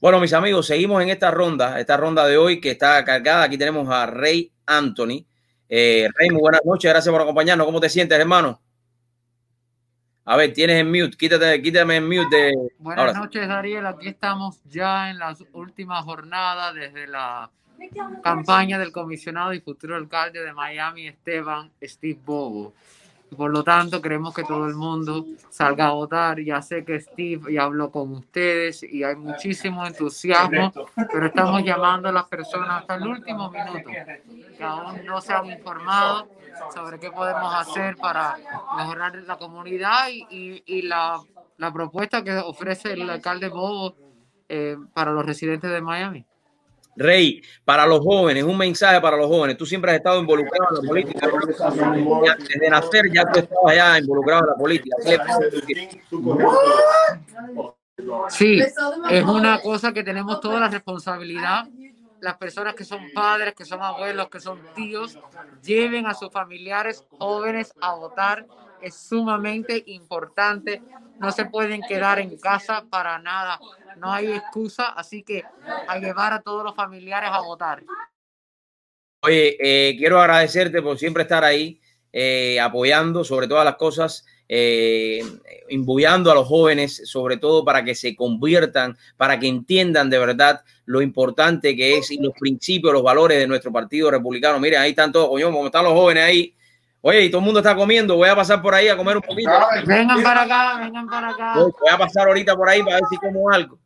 Bueno, mis amigos, seguimos en esta ronda, esta ronda de hoy que está cargada. Aquí tenemos a Rey Anthony. Eh, Rey, muy buenas noches, gracias por acompañarnos. ¿Cómo te sientes, hermano? A ver, tienes en mute, quítate, quítame en mute. De... Buenas noches, Dariel. Aquí estamos ya en las últimas jornadas desde la campaña del comisionado y futuro alcalde de Miami, Esteban Steve Bobo. Por lo tanto, queremos que todo el mundo salga a votar. Ya sé que Steve ya habló con ustedes y hay muchísimo entusiasmo, pero estamos llamando a las personas hasta el último minuto que aún no se han informado sobre qué podemos hacer para mejorar la comunidad y, y, la, la, propuesta que ofrece el alcalde Bobo eh, para los residentes de Miami. Rey, para los jóvenes, un mensaje para los jóvenes. Tú siempre has estado involucrado en la política. Antes de nacer ya tú estabas ya involucrado en la política. Sí, es una cosa que tenemos toda la responsabilidad. Las personas que son padres, que son abuelos, que son tíos, lleven a sus familiares jóvenes a votar. Es sumamente importante. No se pueden quedar en casa para nada no hay excusa, así que a llevar a todos los familiares a votar. Oye, eh, quiero agradecerte por siempre estar ahí eh, apoyando sobre todas las cosas, eh, a los jóvenes, sobre todo para que se conviertan, para que entiendan de verdad lo importante que es y los principios, los valores de nuestro partido republicano. Miren, ahí están todos, coño, como están los jóvenes ahí. Oye, y todo el mundo está comiendo. Voy a pasar por ahí a comer un poquito. Vengan para acá, vengan para acá. Voy a pasar ahorita por ahí para ver si como algo.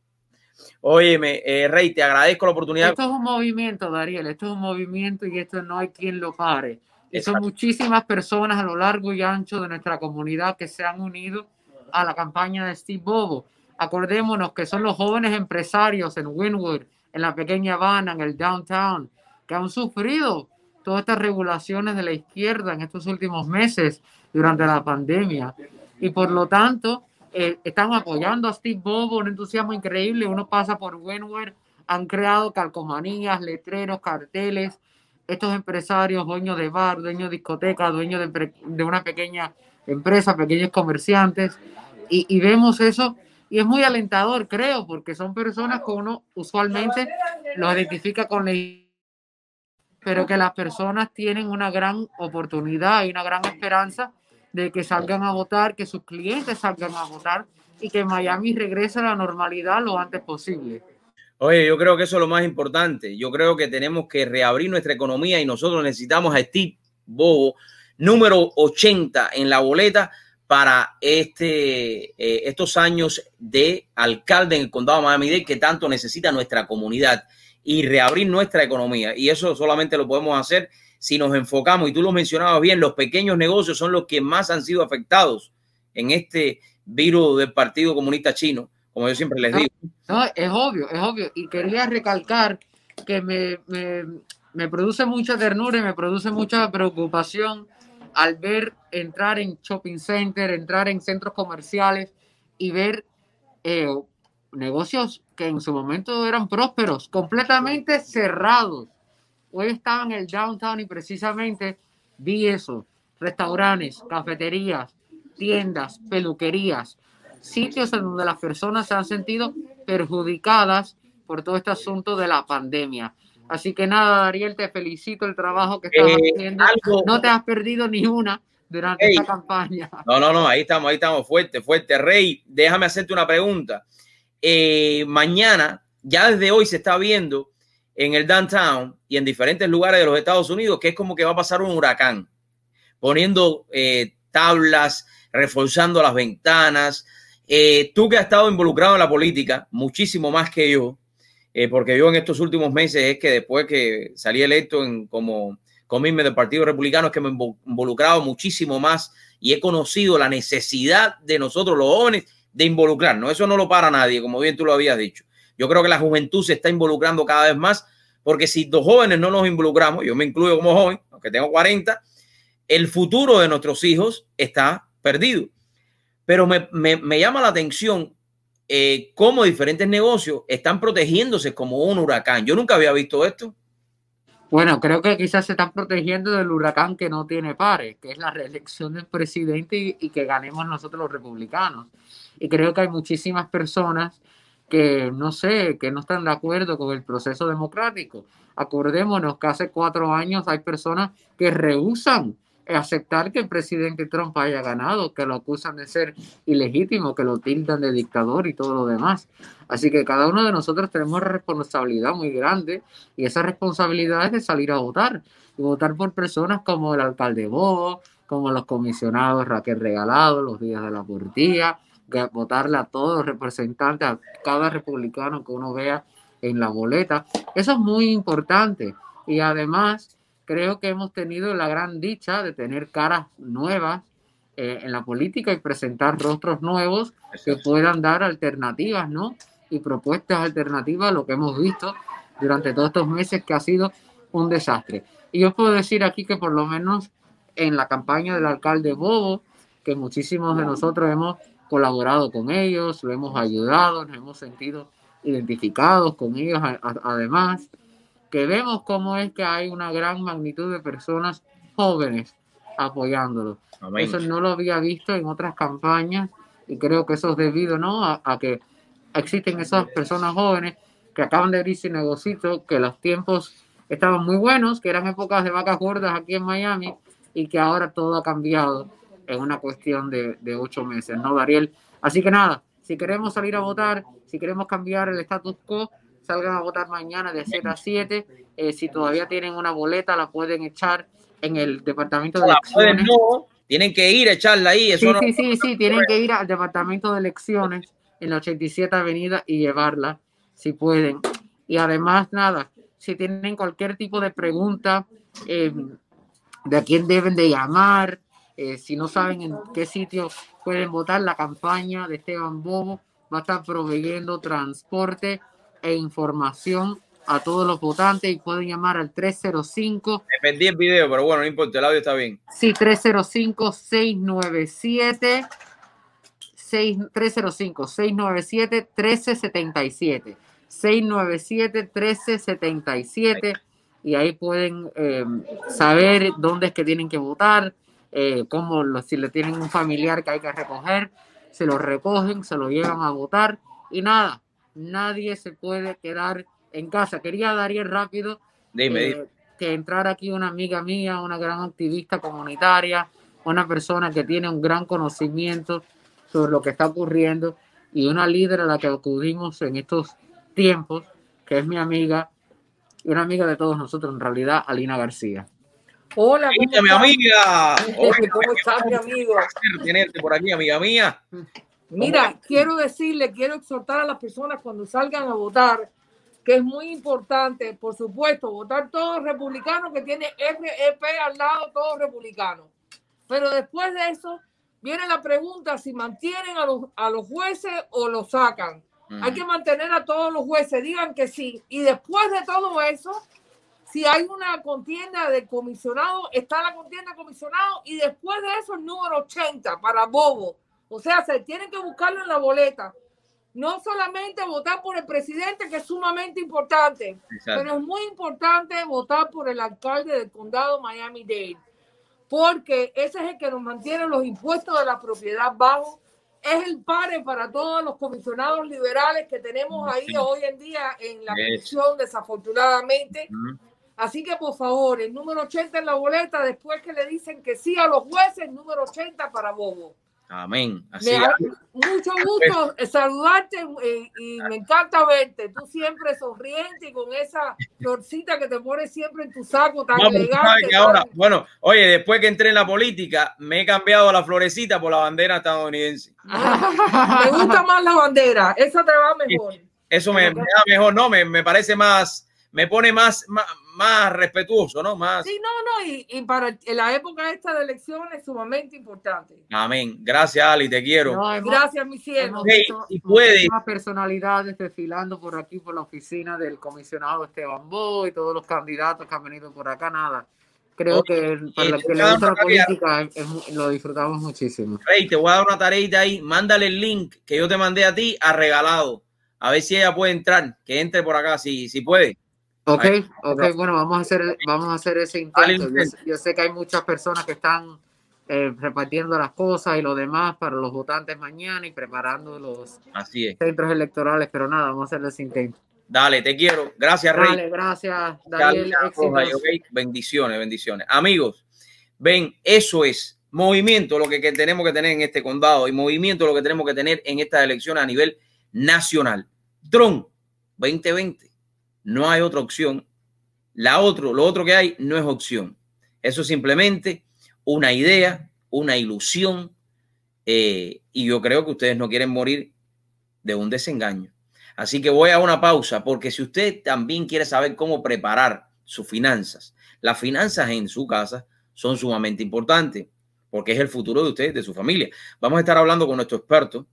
Óyeme, eh, Rey, te agradezco la oportunidad. Esto es un movimiento, Dariel, esto es un movimiento y esto no hay quien lo pare. Son muchísimas personas a lo largo y ancho de nuestra comunidad que se han unido a la campaña de Steve Bobo. Acordémonos que son los jóvenes empresarios en Wynwood, en la pequeña Habana, en el downtown, que han sufrido todas estas regulaciones de la izquierda en estos últimos meses durante la pandemia. Y por lo tanto, eh, están apoyando a Steve Bobo, un entusiasmo increíble. Uno pasa por Wenware, han creado calcomanías, letreros, carteles. Estos empresarios, dueños de bar, dueños de discoteca, dueños de, una pequeña empresa, pequeños comerciantes, y, vemos eso y es muy alentador, creo, porque son personas que uno usualmente los identifica con la pero que las personas tienen una gran oportunidad y una gran esperanza de que salgan a votar, que sus clientes salgan a votar y que Miami regrese a la normalidad lo antes posible. Oye, yo creo que eso es lo más importante. Yo creo que tenemos que reabrir nuestra economía y nosotros necesitamos a Steve Bobo, número 80 en la boleta para este, eh, estos años de alcalde en el condado de Miami-Dade que tanto necesita nuestra comunidad y reabrir nuestra economía. Y eso solamente lo podemos hacer si nos enfocamos, y tú lo mencionabas bien, los pequeños negocios son los que más han sido afectados en este virus del Partido Comunista Chino, como yo siempre les digo. No, es obvio, es obvio. Y quería recalcar que me, me, me produce mucha ternura y me produce mucha preocupación al ver entrar en shopping center, entrar en centros comerciales y ver eh, negocios que en su momento eran prósperos, completamente cerrados Hoy estaba en el downtown y precisamente vi eso. Restaurantes, cafeterías, tiendas, peluquerías, sitios en donde las personas se han sentido perjudicadas por todo este asunto de la pandemia. Así que nada, Ariel, te felicito el trabajo que estás eh, haciendo. No te has perdido ni una durante esta campaña. No, no, no, ahí estamos, ahí estamos, fuerte, fuerte. Rey, déjame hacerte una pregunta. Eh, mañana, ya desde hoy se está viendo en el downtown y en diferentes lugares de los Estados Unidos, que es como que va a pasar un huracán, poniendo eh, tablas, reforzando las ventanas. Eh, tú que has estado involucrado en la política, muchísimo más que yo, eh, porque yo en estos últimos meses es que después que salí electo en, como comirme del Partido Republicano, es que me he involucrado muchísimo más y he conocido la necesidad de nosotros los jóvenes de involucrarnos. Eso no lo para nadie, como bien tú lo habías dicho. Yo creo que la juventud se está involucrando cada vez más, porque si los jóvenes no nos involucramos, yo me incluyo como joven, aunque tengo 40, el futuro de nuestros hijos está perdido. Pero me, llama la atención eh, cómo diferentes negocios están protegiéndose como un huracán. Yo nunca había visto esto. Bueno, creo que quizás se están protegiendo del huracán que no tiene pares, que es la reelección del presidente y, y, que ganemos nosotros los republicanos. Y creo que hay muchísimas personas que no sé, que no están de acuerdo con el proceso democrático. Acordémonos que hace cuatro años hay personas que rehusan aceptar que el presidente Trump haya ganado, que lo acusan de ser ilegítimo, que lo tildan de dictador y todo lo demás. Así que cada uno de nosotros tenemos responsabilidad muy grande y esa responsabilidad es de salir a votar y votar por personas como el alcalde Bobo, como los comisionados Raquel Regalado, los días de la portilla, votarle a todos los representantes, a cada republicano que uno vea en la boleta. Eso es muy importante. Y además, creo que hemos tenido la gran dicha de tener caras nuevas eh, en la política y presentar rostros nuevos que puedan dar alternativas, ¿no? Y propuestas alternativas a lo que hemos visto durante todos estos meses que ha sido un desastre. Y yo puedo decir aquí que por lo menos en la campaña del alcalde Bobo, que muchísimos de nosotros hemos colaborado con ellos, lo hemos ayudado, nos hemos sentido identificados con ellos, además, que vemos cómo es que hay una gran magnitud de personas jóvenes apoyándolo. Eso no lo había visto en otras campañas y creo que eso es debido ¿no? a, que existen esas personas jóvenes que acaban de abrir su negocio, que los tiempos estaban muy buenos, que eran épocas de vacas gordas aquí en Miami y que ahora todo ha cambiado en una cuestión de, de ocho meses, ¿no, Dariel? Así que nada, si queremos salir a votar, si queremos cambiar el status quo, salgan a votar mañana de 7 a 7. Eh, si todavía tienen una boleta, la pueden echar en el departamento de elecciones. tienen que ir a echarla ahí. sí, sí, sí, sí, tienen que ir al departamento de elecciones en la 87 Avenida y llevarla, si pueden. Y además, nada, si tienen cualquier tipo de pregunta eh, de a quién deben de llamar, eh, si no saben en qué sitio pueden votar, la campaña de Esteban Bobo va a estar proveyendo transporte e información a todos los votantes y pueden llamar al 305. Me perdí el video, pero bueno, no importa, el audio está bien. Sí, 305-697. 305-697-1377. 697-1377. Y ahí pueden eh, saber dónde es que tienen que votar, eh, como si le tienen un familiar que hay que recoger, se lo recogen, se lo llevan a votar y nada, nadie se puede quedar en casa. Quería dar rápido eh, que entrara aquí una amiga mía, una gran activista comunitaria, una persona que tiene un gran conocimiento sobre lo que está ocurriendo y una líder a la que acudimos en estos tiempos, que es mi amiga y una amiga de todos nosotros en realidad, Alina García. Hola, ¿cómo mi amiga. ¿Cómo estás, mi amigo? tenerte por aquí, amiga mía. Mira, quiero decirle, quiero exhortar a las personas cuando salgan a votar, que es muy importante, por supuesto, votar todos republicanos que tiene REP al lado, todos republicanos. Pero después de eso, viene la pregunta si mantienen a los, a los jueces o los sacan. Hay que mantener a todos los jueces, digan que sí. Y después de todo eso, si hay una contienda de comisionado, está la contienda de comisionado y después de eso el número 80 para Bobo. O sea, se tienen que buscarlo en la boleta. No solamente votar por el presidente, que es sumamente importante, pero es muy importante votar por el alcalde del condado Miami-Dade, porque ese es el que nos mantiene los impuestos de la propiedad bajos, es el pare para todos los comisionados liberales que tenemos ahí hoy en día en la comisión, desafortunadamente. Así que por favor, el número 80 en la boleta, después que le dicen que sí a los jueces, el número 80 para Bobo. Amén. Así mucho gusto saludarte eh, y me encanta verte. Tú siempre sonriente y con esa florcita que te pones siempre en tu saco tan elegante. Ahora, bueno, oye, después que entré en la política, me he cambiado la florecita por la bandera estadounidense. me gusta más la bandera, esa te va mejor. Eso me, da mejor, no, me, me parece más, me pone más, más, respetuoso, ¿no? Más. Sí, no, no, y, y, para la época esta de elecciones es sumamente importante. Amén. Gracias, Ali, te quiero. Gracias, mi cielo. y puede. personalidades desfilando por aquí, por la oficina del comisionado Esteban Bo y todos los candidatos que han venido por acá, nada. Creo que para los que le gusta la política lo disfrutamos muchísimo. Rey, te voy a dar una tareita ahí. Mándale el link que yo te mandé a ti a regalado. A ver si ella puede entrar, que entre por acá, si, si puede. Ok, ok, bueno, vamos a hacer, vamos a hacer ese intento. Yo, sé que hay muchas personas que están eh, repartiendo las cosas y lo demás para los votantes mañana y preparando los Así es. centros electorales, pero nada, vamos a hacer ese intento. Dale, te quiero. Gracias, Rey. Dale, gracias, Daniel. Carla Rojas, éxitos. ok. Bendiciones, bendiciones. Amigos, ven, eso es movimiento lo que, que tenemos que tener en este condado y movimiento lo que tenemos que tener en estas elecciones a nivel nacional. Trump 2020. No hay otra opción. La otro, lo otro que hay no es opción. Eso es simplemente una idea, una ilusión. eh, y yo creo que ustedes no quieren morir de un desengaño. Así que voy a una pausa porque si usted también quiere saber cómo preparar sus finanzas, las finanzas en su casa son sumamente importantes porque es el futuro de usted, de su familia. Vamos a estar hablando con nuestro experto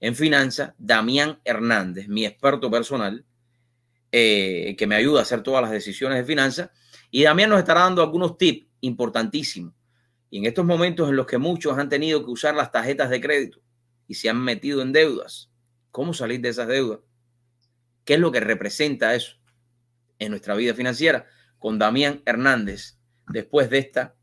en finanzas, Damián Hernández, mi experto personal, eh, que me ayuda a hacer todas las decisiones de finanzas. Y Damián nos estará dando algunos tips importantísimos. Y en estos momentos en los que muchos han tenido que usar las tarjetas de crédito y se han metido en deudas, ¿cómo salir de esas deudas? ¿Qué es lo que representa eso en nuestra vida financiera? Con Damián Hernández, después de esta